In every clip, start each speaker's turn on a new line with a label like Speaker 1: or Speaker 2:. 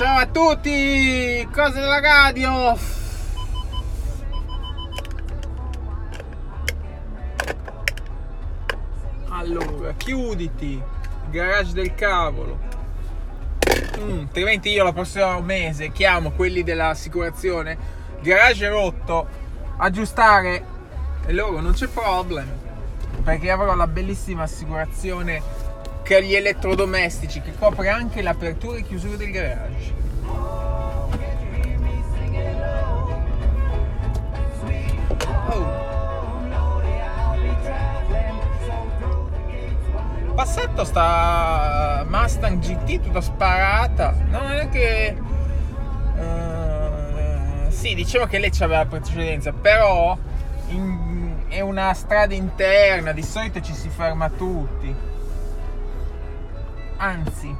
Speaker 1: Ciao a tutti, cose della radio. Allora, chiuditi, garage del cavolo. Mm, altrimenti io la prossimo mese chiamo quelli dell'assicurazione, garage rotto, aggiustare e loro non c'è problem. Perché avrò la bellissima assicurazione che gli elettrodomestici che copre anche l'apertura e chiusura del garage. passato sta Mustang GT tutta sparata. No, non è che. Uh, sì, diciamo che lei aveva precedenza, però in, è una strada interna, di solito ci si ferma tutti. Anzi,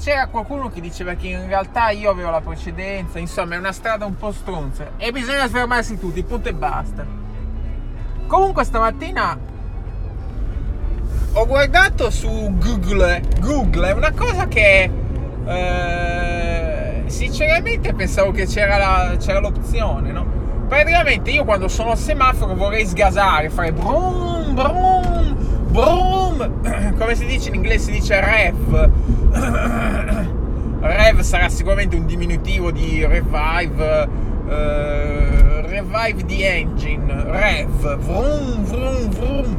Speaker 1: c'era qualcuno che diceva che in realtà io avevo la precedenza, insomma è una strada un po' stronza e bisogna fermarsi tutti, punto e basta. Comunque stamattina ho guardato su Google, Google è una cosa che eh, sinceramente pensavo che c'era, la, c'era l'opzione, no? Praticamente io quando sono al semaforo vorrei sgasare, fare brum brum brum, come si dice in inglese si dice rev. rev sarà sicuramente un diminutivo di revive, uh, revive the engine, rev, vrum vrum vrum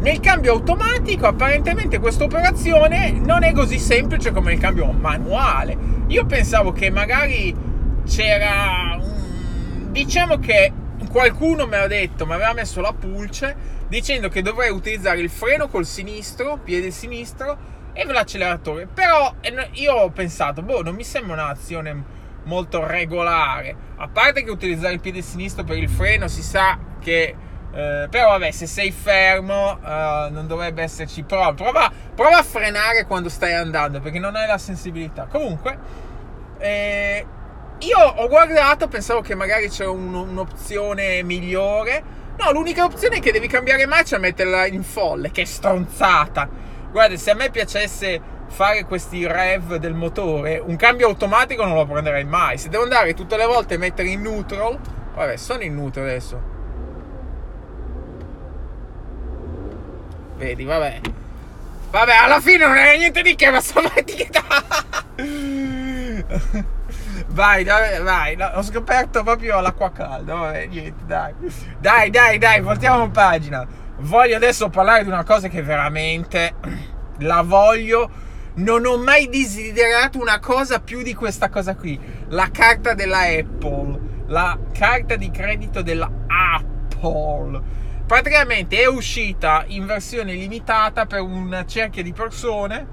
Speaker 1: nel cambio automatico apparentemente questa operazione non è così semplice come il cambio manuale. Io pensavo che magari c'era un... diciamo che qualcuno mi ha detto, mi aveva messo la pulce dicendo che dovrei utilizzare il freno col sinistro, piede sinistro e l'acceleratore. Però io ho pensato, boh, non mi sembra un'azione molto regolare. A parte che utilizzare il piede sinistro per il freno si sa che eh, però vabbè, se sei fermo uh, non dovrebbe esserci prova. prova. prova. a frenare quando stai andando perché non hai la sensibilità. Comunque, eh, io ho guardato, pensavo che magari c'era un, un'opzione migliore. No, l'unica opzione è che devi cambiare marcia e metterla in folle, che stronzata. Guarda, se a me piacesse fare questi rev del motore, un cambio automatico non lo prenderei mai. Se devo andare tutte le volte e mettere in neutral, vabbè, sono in neutral adesso. Vedi, vabbè. Vabbè, alla fine non era niente di che, ma stamattina. Vai, dai, vai, no, ho scoperto proprio l'acqua calda. Vabbè, niente, dai. Dai, dai, dai, voltiamo pagina. Voglio adesso parlare di una cosa che veramente la voglio. Non ho mai desiderato una cosa più di questa cosa qui. La carta della Apple. La carta di credito della Apple praticamente è uscita in versione limitata per un cerchio di persone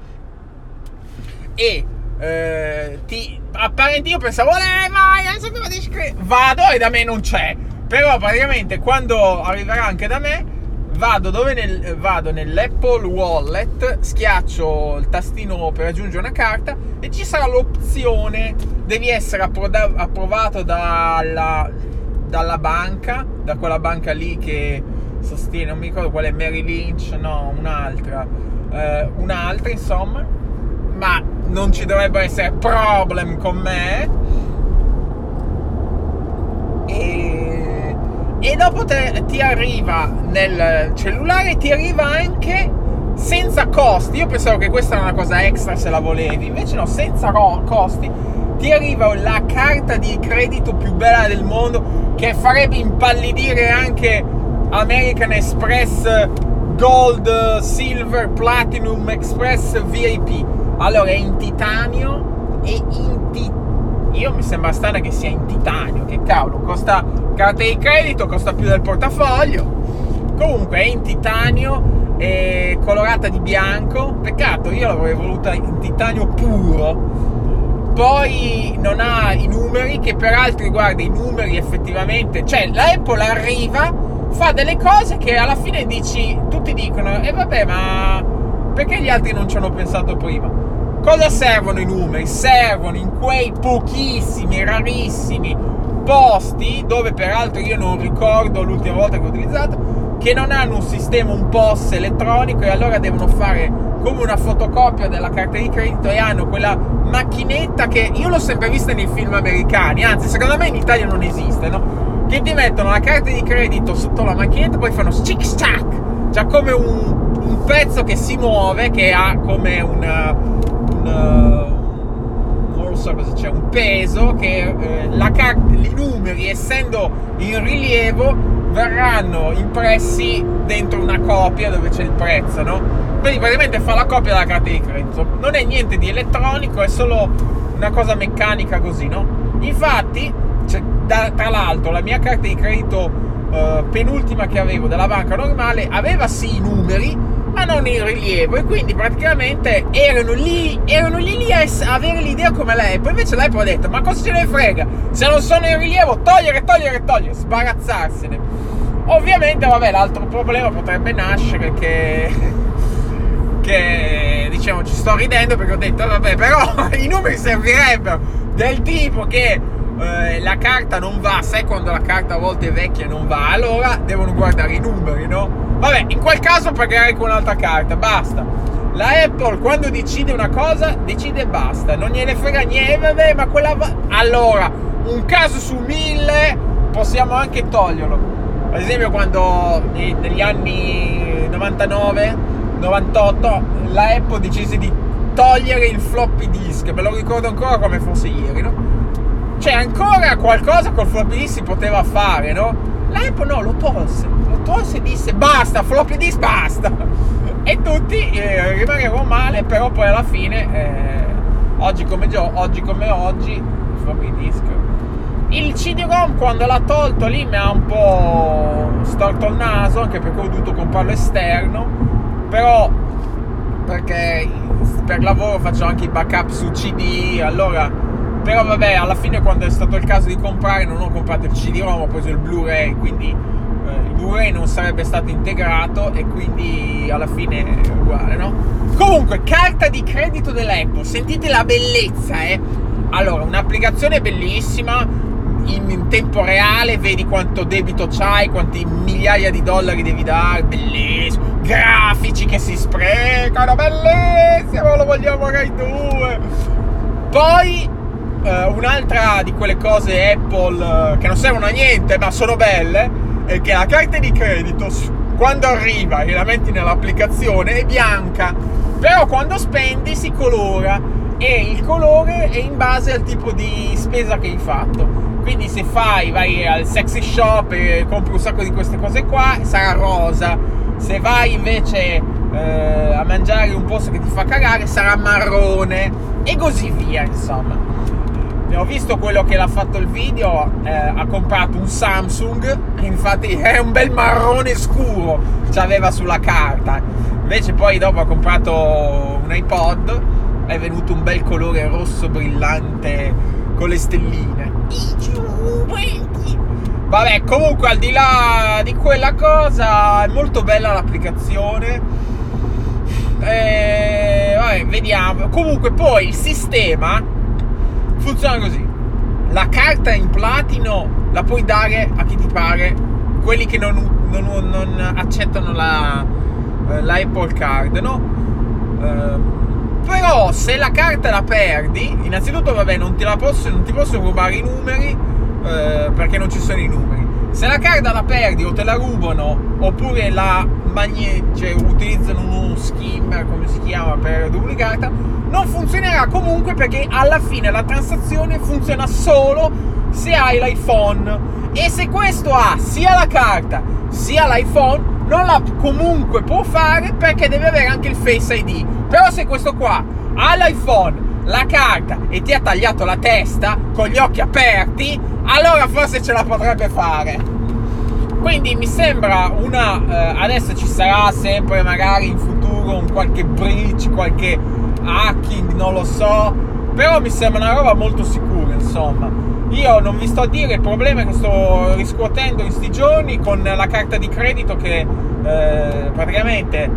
Speaker 1: e eh, ti, apparentemente io pensavo eh, vai adesso devo iscrivere vado e da me non c'è. Però praticamente quando arriverà anche da me vado, dove nel, vado nell'Apple Wallet schiaccio il tastino per aggiungere una carta e ci sarà l'opzione. Devi essere approvato dalla, dalla banca da quella banca lì che sostiene, non mi ricordo qual è Mary Lynch, no, un'altra, eh, un'altra insomma, ma non ci dovrebbe essere problem con me. E, e dopo te, ti arriva nel cellulare, ti arriva anche senza costi. Io pensavo che questa era una cosa extra se la volevi, invece no, senza costi. Ti arriva la carta di credito più bella del mondo che farebbe impallidire anche American Express Gold, Silver, Platinum Express VIP. Allora è in titanio e in titanio. Io mi sembra strano che sia in titanio, che cavolo, costa carta di credito, costa più del portafoglio. Comunque è in titanio, è colorata di bianco. Peccato, io l'avrei voluta in titanio puro. Poi non ha i numeri, che peraltro, guarda, i numeri effettivamente, cioè la Apple arriva fa delle cose che alla fine dici, tutti dicono, e eh vabbè, ma perché gli altri non ci hanno pensato prima? Cosa servono i numeri? Servono in quei pochissimi, rarissimi posti, dove peraltro io non ricordo l'ultima volta che ho utilizzato, che non hanno un sistema un POS elettronico e allora devono fare come una fotocopia della carta di credito e hanno quella macchinetta che io l'ho sempre vista nei film americani, anzi secondo me in Italia non esiste, no? Che ti mettono la carta di credito sotto la macchinetta e poi fanno stick stack, cioè come un, un, pezzo che si muove, che ha come una non lo so cosa c'è, un peso che eh, la carta, i numeri essendo in rilievo verranno impressi dentro una copia dove c'è il prezzo, no? Quindi praticamente fa la copia della carta di credito. Non è niente di elettronico, è solo una cosa meccanica così, no? Infatti, cioè, da, tra l'altro, la mia carta di credito uh, penultima che avevo della banca normale aveva sì i numeri, ma non in rilievo. E quindi praticamente erano lì, erano lì, lì a avere l'idea come lei. Poi invece lei poi ha detto: Ma cosa ce ne frega? Se non sono in rilievo, togliere, togliere, togliere, sbarazzarsene. Ovviamente, vabbè, l'altro problema potrebbe nascere che che diciamo ci sto ridendo perché ho detto vabbè però i numeri servirebbero del tipo che eh, la carta non va, sai quando la carta a volte è vecchia non va, allora devono guardare i numeri, no? Vabbè, in quel caso pagherai con un'altra carta, basta. La Apple quando decide una cosa, decide e basta, non gliene frega niente, vabbè, ma quella va... Allora, un caso su mille possiamo anche toglierlo. Ad esempio quando negli anni 99 98 la Apple decise di togliere il floppy disk, me lo ricordo ancora come fosse ieri, no? Cioè ancora qualcosa col floppy disk si poteva fare, no? La Apple no, lo tolse, lo tolse e disse basta, floppy disk basta! E tutti eh, rimanevano male, però poi alla fine, eh, oggi, come gio- oggi come oggi, floppy disk. Il CD-ROM quando l'ha tolto lì mi ha un po' storto il naso, anche perché ho dovuto comprarlo esterno però perché per lavoro faccio anche i backup su CD, allora però vabbè, alla fine quando è stato il caso di comprare non ho comprato il CD-ROM, ho preso il Blu-ray, quindi il Blu-ray non sarebbe stato integrato e quindi alla fine è uguale, no? Comunque, carta di credito dell'Apple, sentite la bellezza, eh? Allora, un'applicazione bellissima, in, tempo reale vedi quanto debito c'hai, quanti migliaia di dollari devi dare, bellissimo. Grafici che si sprecano, bellissimo, lo vogliamo Rai 2. Poi eh, un'altra di quelle cose Apple eh, che non servono a niente, ma sono belle, che la carta di credito quando arriva e la metti nell'applicazione è bianca, però quando spendi si colora e il colore è in base al tipo di spesa che hai fatto. Quindi se fai, vai al sexy shop e compri un sacco di queste cose qua, sarà rosa. Se vai invece eh, a mangiare un posto che ti fa cagare, sarà marrone. E così via, insomma. Ho visto quello che l'ha fatto il video, eh, ha comprato un Samsung, infatti è un bel marrone scuro, ci aveva sulla carta. Invece poi dopo ha comprato un iPod, è venuto un bel colore rosso brillante con le stelline. Vabbè, comunque al di là di quella cosa, è molto bella l'applicazione. E, vabbè, vediamo. Comunque poi il sistema funziona così. La carta in platino la puoi dare a chi ti pare, quelli che non, non, non accettano la, eh, Apple Card, no? Uh, però se la carta la perdi, innanzitutto vabbè non posso, non ti posso rubare i numeri eh, perché non ci sono i numeri. Se la carta la perdi o te la rubano oppure la magne- cioè, utilizzano uno skimmer come si chiama per duplicarla, non funzionerà comunque perché alla fine la transazione funziona solo se hai l'iPhone. E se questo ha sia la carta sia l'iPhone, non la comunque può fare perché deve avere anche il Face ID. Però se questo qua ha l'iPhone, la carta e ti ha tagliato la testa con gli occhi aperti, allora forse ce la potrebbe fare. Quindi mi sembra una. Eh, adesso ci sarà sempre magari in futuro un qualche breach, qualche hacking, non lo so. Però mi sembra una roba molto sicura, insomma. Io non vi sto a dire il problema che sto riscuotendo in sti giorni con la carta di credito che eh, praticamente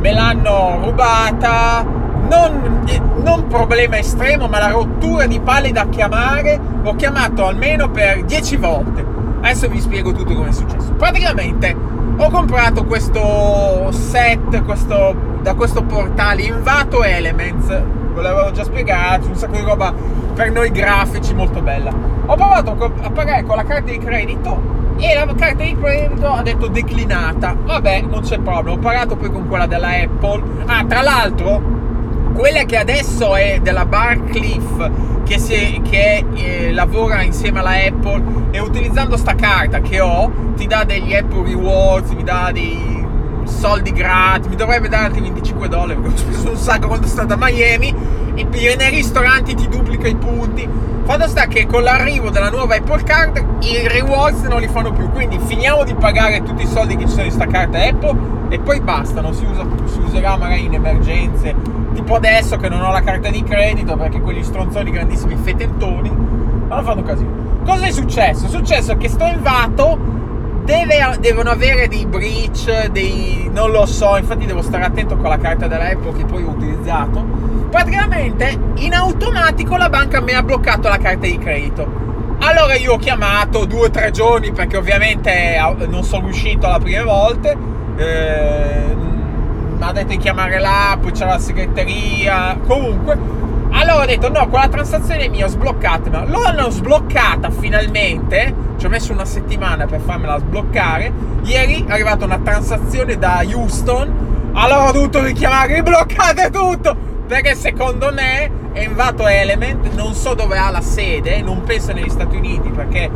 Speaker 1: me l'hanno rubata. Non, eh, non, problema estremo, ma la rottura di palle da chiamare. Ho chiamato almeno per 10 volte. Adesso vi spiego tutto come è successo. Praticamente ho comprato questo set, questo da questo portale Invato Elements, ve l'avevo già spiegato, un sacco di roba per noi grafici molto bella. Ho provato a pagare con la carta di credito e la carta di credito ha detto declinata. Vabbè, non c'è problema. Ho pagato poi con quella della Apple. Ah, tra l'altro, quella che adesso è della Barcliff, che, si, che eh, lavora insieme alla Apple e utilizzando sta carta che ho, ti dà degli Apple Rewards, mi dà dei soldi gratis, mi dovrebbe dare altri 25 dollari perché ho speso un sacco quando sono stato a Miami e nei ristoranti ti duplica i punti. Fatto sta che con l'arrivo della nuova Apple Card i rewards non li fanno più, quindi finiamo di pagare tutti i soldi che ci sono in sta carta Apple e poi basta, non si usa si userà magari in emergenze, tipo adesso che non ho la carta di credito perché quegli stronzoni grandissimi fetentoni hanno fatto casino. Cosa è successo? È successo che sto invato deve, devono avere dei breach, dei... non lo so, infatti devo stare attento con la carta della Apple che poi ho utilizzato praticamente in automatico la banca mi ha bloccato la carta di credito. Allora io ho chiamato due o tre giorni perché ovviamente non sono riuscito la prima volta. Eh, mi ha detto di chiamare poi c'era la segreteria. Comunque, allora ho detto no, quella transazione è mia, sbloccatela. L'hanno sbloccata finalmente. Ci ho messo una settimana per farmela sbloccare. Ieri è arrivata una transazione da Houston. Allora ho dovuto richiamare, bloccate tutto perché secondo me Envato Element non so dove ha la sede, non penso negli Stati Uniti perché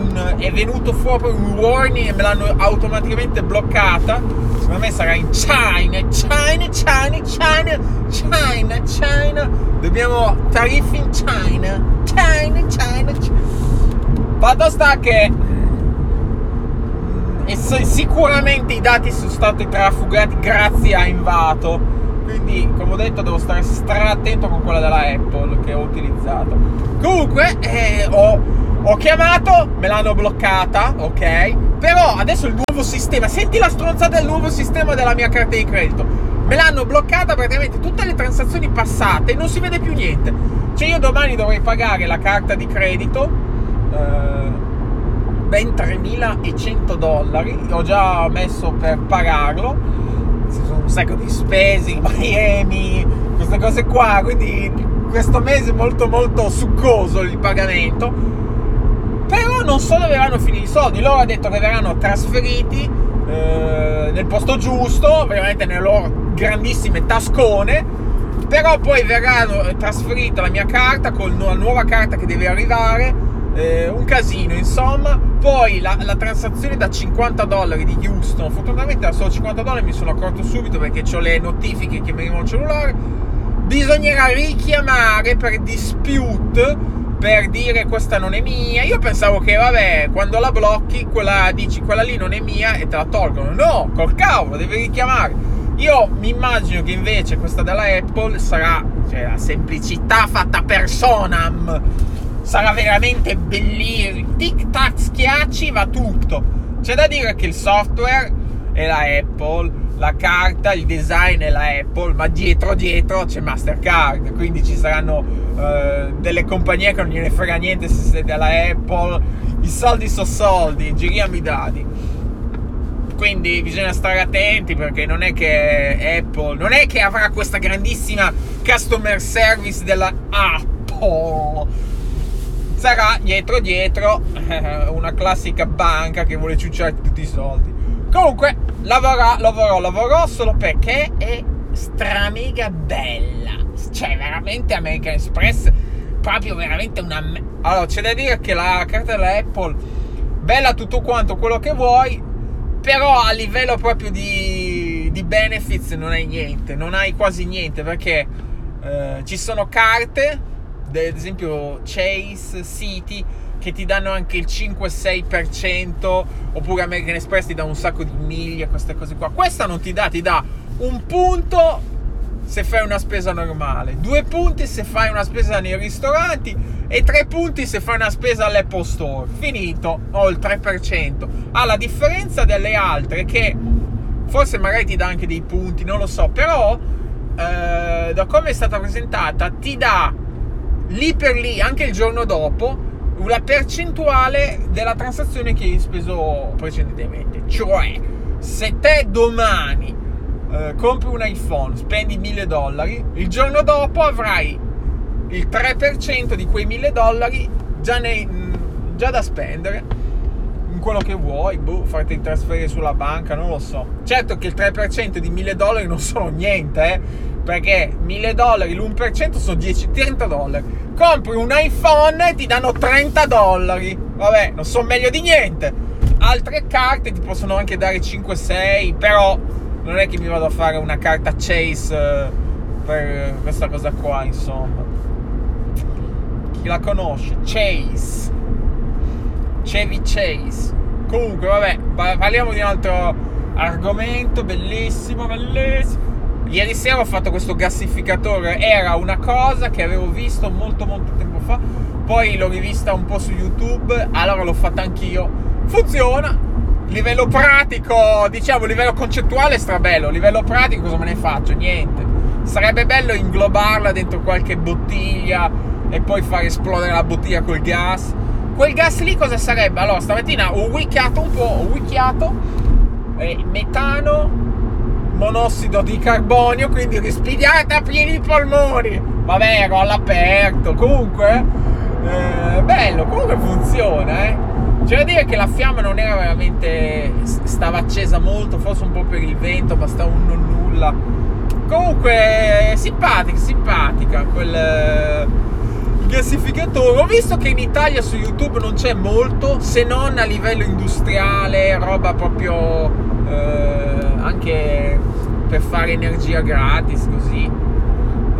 Speaker 1: un, è venuto fuori un warning e me l'hanno automaticamente bloccata. Secondo me sarà in China, China, China, China, China, China. Dobbiamo tariffi in China, China, China. China. Fatto sta che mm, sicuramente i dati sono stati trafugati grazie a Invato quindi come ho detto devo stare stra attento con quella della Apple che ho utilizzato comunque eh, ho, ho chiamato me l'hanno bloccata ok? Però adesso il nuovo sistema senti la stronzata del nuovo sistema della mia carta di credito. Me l'hanno bloccata praticamente tutte le transazioni passate non si vede più niente. Cioè io domani dovrei pagare la carta di credito eh, ben 3100 dollari. Ho già messo per pagarlo. Ci sono un sacco di spese, Miami, queste cose qua, quindi questo mese è molto molto succoso il pagamento, non so dove verranno finire i soldi, loro hanno detto che verranno trasferiti eh, nel posto giusto, veramente nelle loro grandissime tascone, però poi verranno trasferita la mia carta con la nuova carta che deve arrivare eh, un casino insomma. Poi la, la, transazione da 50 dollari di Houston fortunatamente da solo 50 dollari mi sono accorto subito perché ho le notifiche che mi arrivano al cellulare. Bisognerà richiamare per dispute per dire questa non è mia io pensavo che vabbè quando la blocchi quella dici quella lì non è mia e te la tolgono no col cavolo devi richiamare io mi immagino che invece questa della Apple sarà cioè, la semplicità fatta personam sarà veramente bellissimo. Tic tac schiacci va tutto. C'è da dire che il software è la Apple, la carta, il design è la Apple, ma dietro dietro c'è Mastercard, quindi ci saranno uh, delle compagnie che non gliene frega niente se siete alla Apple, i soldi sono soldi, giriamo i dadi. Quindi bisogna stare attenti perché non è che Apple, non è che avrà questa grandissima customer service della Apple sarà dietro dietro eh, una classica banca che vuole ciucciare tutti i soldi. Comunque, lavorò, lavorò, lavorò solo perché è stramega bella. Cioè, veramente American Express, proprio veramente una... Allora, c'è da dire che la carta della Apple, bella tutto quanto quello che vuoi, però a livello proprio di, di benefits non hai niente, non hai quasi niente, perché eh, ci sono carte ad esempio Chase, City, che ti danno anche il 5-6%, oppure American Express ti dà un sacco di miglia, queste cose qua. Questa non ti dà, ti dà un punto se fai una spesa normale, due punti se fai una spesa nei ristoranti e tre punti se fai una spesa all'Apple Store. Finito, ho il 3%. Ha ah, la differenza delle altre che forse magari ti dà anche dei punti, non lo so, però eh, da come è stata presentata ti dà lì per lì, anche il giorno dopo, la percentuale della transazione che hai speso precedentemente. Cioè, se te domani eh, compri un iPhone, spendi 1000 dollari, il giorno dopo avrai il 3% di quei 1000 dollari già, nei, già da spendere quello che vuoi, boh, farti trasferire sulla banca, non lo so. Certo che il 3% di 1000 dollari non sono niente, eh, perché 1000 dollari, l'1% sono 10, 30 dollari. Compri un iPhone e ti danno 30 dollari. Vabbè, non sono meglio di niente. Altre carte ti possono anche dare 5-6, però non è che mi vado a fare una carta Chase eh, per questa cosa qua, insomma. Chi la conosce? Chase. Chevy Chase. Comunque, vabbè, parliamo di un altro argomento bellissimo, bellissimo. Ieri sera ho fatto questo gassificatore, era una cosa che avevo visto molto molto tempo fa, poi l'ho rivista un po' su YouTube, allora l'ho fatta anch'io. Funziona, livello pratico, diciamo, livello concettuale è strabello, livello pratico cosa me ne faccio? Niente. Sarebbe bello inglobarla dentro qualche bottiglia e poi far esplodere la bottiglia col gas. Quel gas lì cosa sarebbe? Allora, stamattina ho wicchiato un po', ho wicchiato eh, metano, monossido di carbonio, quindi respirate a pieni polmoni. Vabbè, ero all'aperto. Comunque, eh, bello, comunque funziona, eh. C'è da dire che la fiamma non era veramente. stava accesa molto, forse un po' per il vento, bastava un non nulla. Comunque, simpatica, simpatica quel gassificatore. Ho visto che in Italia su YouTube non c'è molto, se non a livello industriale, roba proprio eh, anche per fare energia gratis così.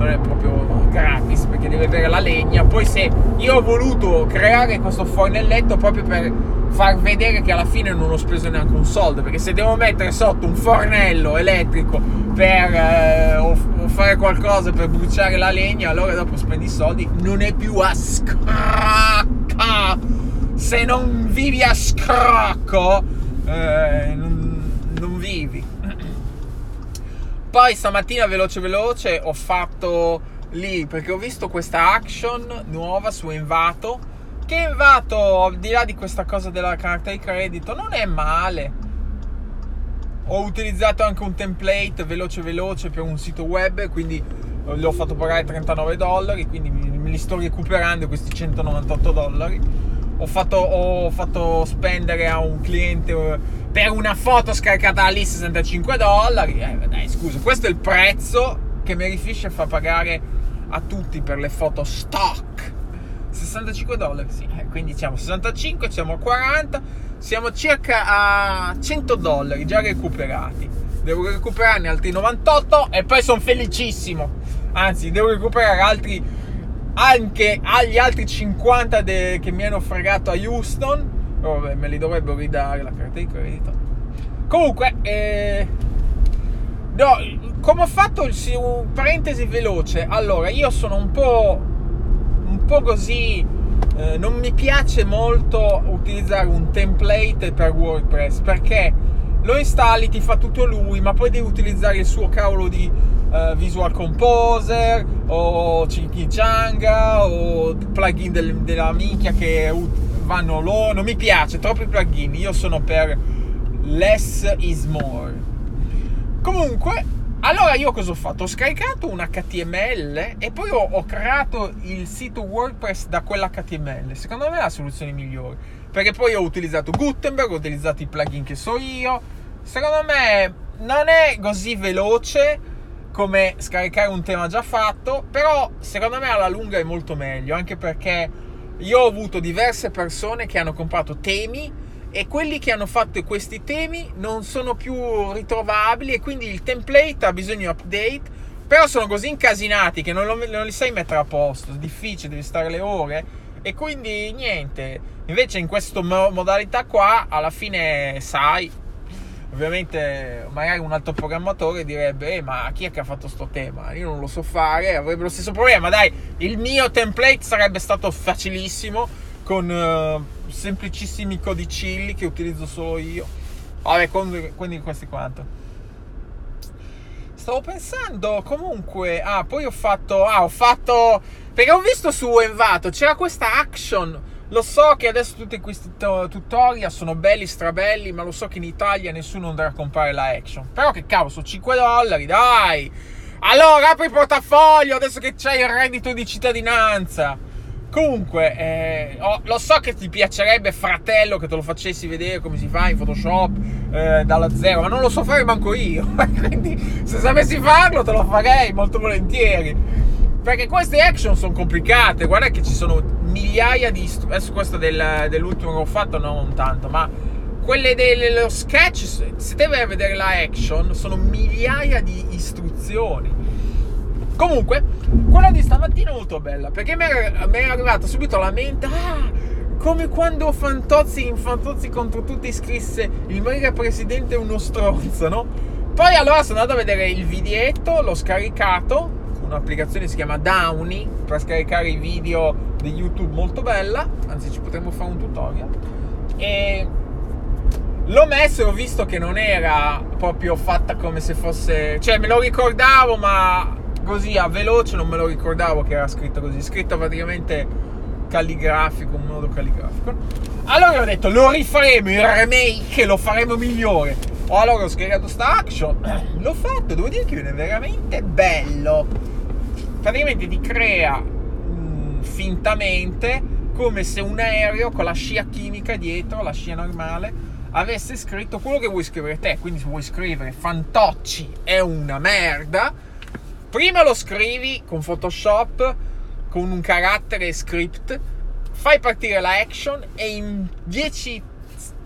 Speaker 1: Non è proprio gratis perché deve avere la legna. Poi se io ho voluto creare questo fornelletto proprio per far vedere che alla fine non ho speso neanche un soldo, perché se devo mettere sotto un fornello elettrico per eh, o, o fare qualcosa per bruciare la legna, allora dopo spendi soldi, non è più a scracca. Se non vivi a scrocco, eh, non, non vivi. Poi stamattina veloce veloce ho fatto lì perché ho visto questa action nuova su Envato che Envato al di là di questa cosa della carta di credito non è male. Ho utilizzato anche un template veloce veloce per un sito web quindi gli ho fatto pagare 39 dollari quindi me li sto recuperando questi 198 dollari ho fatto, ho fatto spendere a un cliente eh, per una foto scaricata lì 65 dollari. Eh, dai scusa questo è il prezzo che Mary Fisher fa pagare a tutti per le foto stock. 65 dollari sì. Eh, quindi siamo a 65 siamo a 40 siamo circa a 100 dollari già recuperati. Devo recuperarne altri 98 e poi sono felicissimo. Anzi devo recuperare altri anche agli altri 50 de- che mi hanno fregato a Houston oh, vabbè me li dovrebbero ridare la carta di credito comunque eh No, come ho fatto un parentesi veloce. Allora, io sono un po' un po' così eh, non mi piace molto utilizzare un template per WordPress perché lo installi, ti fa tutto lui, ma poi devi utilizzare il suo cavolo di uh, Visual Composer o Chimichanga o plugin del, della minchia che vanno loro. Non mi piace, troppi plugin. Io sono per less is more. Comunque, allora io cosa ho fatto? Ho scaricato un HTML e poi ho, ho, creato il sito WordPress da quell'HTML. Secondo me è la soluzione migliore. Perché poi ho utilizzato Gutenberg, ho utilizzato i plugin che so io. Secondo me non è così veloce come scaricare un tema già fatto, però secondo me alla lunga è molto meglio, anche perché io ho avuto diverse persone che hanno comprato temi e quelli che hanno fatto questi temi non sono più ritrovabili e quindi il template ha bisogno di update però sono così incasinati che non, lo, non li sai mettere a posto è difficile, devi stare le ore e quindi niente. Invece in questa modalità qua alla fine sai ovviamente magari un altro programmatore direbbe eh, ma chi è che ha fatto sto tema io non lo so fare avrebbe lo stesso problema dai il mio template sarebbe stato facilissimo con uh, semplicissimi codicilli che utilizzo solo io. Vabbè, quindi questi quanto. Stavo pensando comunque. Ah, poi ho fatto. Ah, ho fatto. Perché ho visto su Envato c'era questa action Lo so che adesso tutti questi tutorial sono belli, strabelli, ma lo so che in Italia nessuno andrà a comprare la action. Però che cavolo, sono 5 dollari, dai! Allora apri il portafoglio adesso che c'hai il reddito di cittadinanza. Comunque, eh, oh, lo so che ti piacerebbe, fratello, che te lo facessi vedere come si fa in Photoshop eh, dalla zero, ma non lo so fare manco io. Quindi, se sapessi farlo, te lo farei molto volentieri. Perché queste action sono complicate. Guarda che ci sono migliaia di. Adesso questo del, dell'ultimo che ho fatto, non tanto, ma quelle dello sketch, se te vai a vedere la action, sono migliaia di istruzioni. Comunque, quella di stamattina è molto bella perché mi è, mi è arrivata subito alla mente. Ah, come quando Fantozzi in Fantozzi contro tutti scrisse il mega presidente è uno stronzo, no? Poi allora sono andato a vedere il videetto, l'ho scaricato un'applicazione che si chiama Downy per scaricare i video di YouTube molto bella, anzi ci potremmo fare un tutorial. E l'ho messo e ho visto che non era proprio fatta come se fosse... Cioè me lo ricordavo ma così a veloce non me lo ricordavo che era scritto così, scritto praticamente calligrafico, un modo calligrafico. Allora ho detto lo rifaremo il remake, lo faremo migliore. Allora ho scaricato sta action, l'ho fatto, devo dire che viene veramente bello praticamente ti crea mh, mm, fintamente come se un aereo con la scia chimica dietro, la scia normale, avesse scritto quello che vuoi scrivere te. Quindi se vuoi scrivere Fantocci è una merda, prima lo scrivi con Photoshop, con un carattere script, fai partire la action e in 10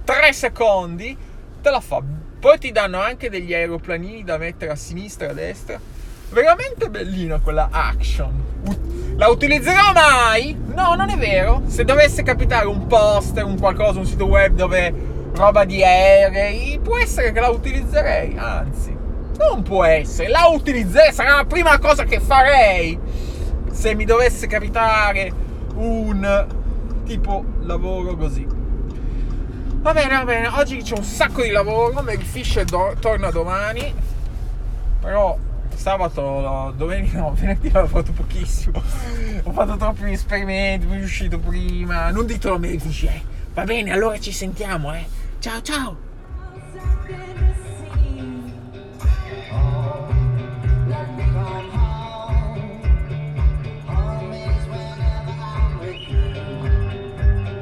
Speaker 1: 3 secondi te la fa. Poi ti danno anche degli aeroplanini da mettere a sinistra e a destra veramente bellina quella action. La utilizzerò mai? No, non è vero. Se dovesse capitare un poster, un qualcosa, un sito web dove roba di aerei, può essere che la utilizzerei. Anzi, non può essere. La utilizzerei, sarà la prima cosa che farei. Se mi dovesse capitare un tipo lavoro così. Va bene, va bene. Oggi c'è un sacco di lavoro. Mary Fisher do- torna domani. Però sabato, domenica, no, venerdì ho fatto pochissimo. ho fatto troppi esperimenti, mi è uscito prima. Non ditelo a me, dice, eh, va bene, allora ci sentiamo, eh. Ciao, ciao.